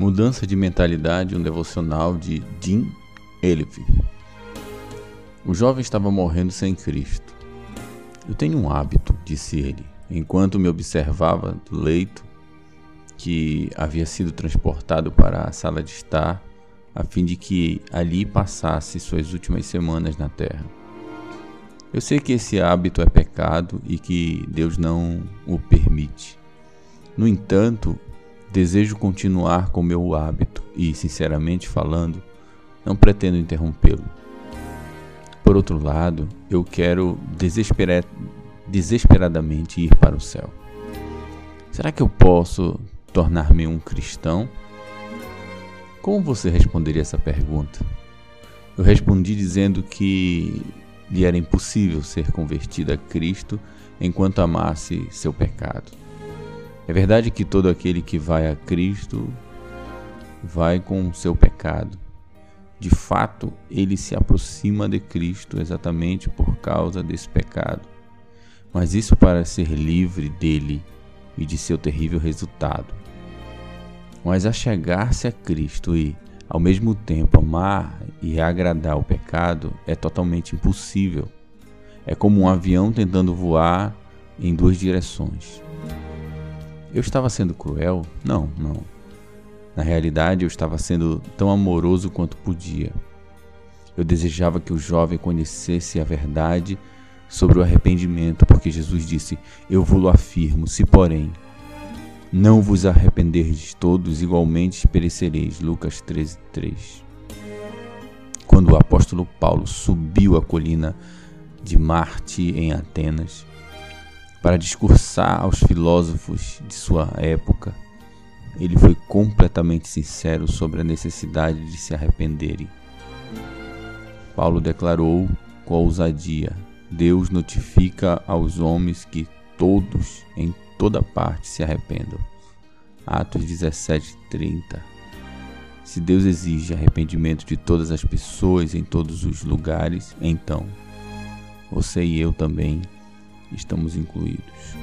Mudança de mentalidade, um devocional de Jim Elif. O jovem estava morrendo sem Cristo. Eu tenho um hábito, disse ele, enquanto me observava do leito que havia sido transportado para a sala de estar, a fim de que ali passasse suas últimas semanas na terra. Eu sei que esse hábito é pecado e que Deus não o permite. No entanto, desejo continuar com meu hábito e, sinceramente falando, não pretendo interrompê-lo. Por outro lado, eu quero desesperar, desesperadamente ir para o céu. Será que eu posso tornar-me um cristão? Como você responderia essa pergunta? Eu respondi dizendo que lhe era impossível ser convertido a Cristo enquanto amasse seu pecado. É verdade que todo aquele que vai a Cristo vai com seu pecado. De fato, ele se aproxima de Cristo exatamente por causa desse pecado. Mas isso para ser livre dele e de seu terrível resultado. Mas a chegar-se a Cristo e, ao mesmo tempo, amar e agradar o pecado é totalmente impossível. É como um avião tentando voar em duas direções. Eu estava sendo cruel? Não, não. Na realidade, eu estava sendo tão amoroso quanto podia. Eu desejava que o jovem conhecesse a verdade sobre o arrependimento, porque Jesus disse: Eu vos afirmo, se porém não vos arrependerdes todos, igualmente perecereis. Lucas 13, 3. Quando o apóstolo Paulo subiu a colina de Marte em Atenas para discursar aos filósofos de sua época, ele foi completamente sincero sobre a necessidade de se arrependerem. Paulo declarou com ousadia: Deus notifica aos homens que todos em toda parte se arrependam. Atos 17:30. Se Deus exige arrependimento de todas as pessoas em todos os lugares, então você e eu também estamos incluídos.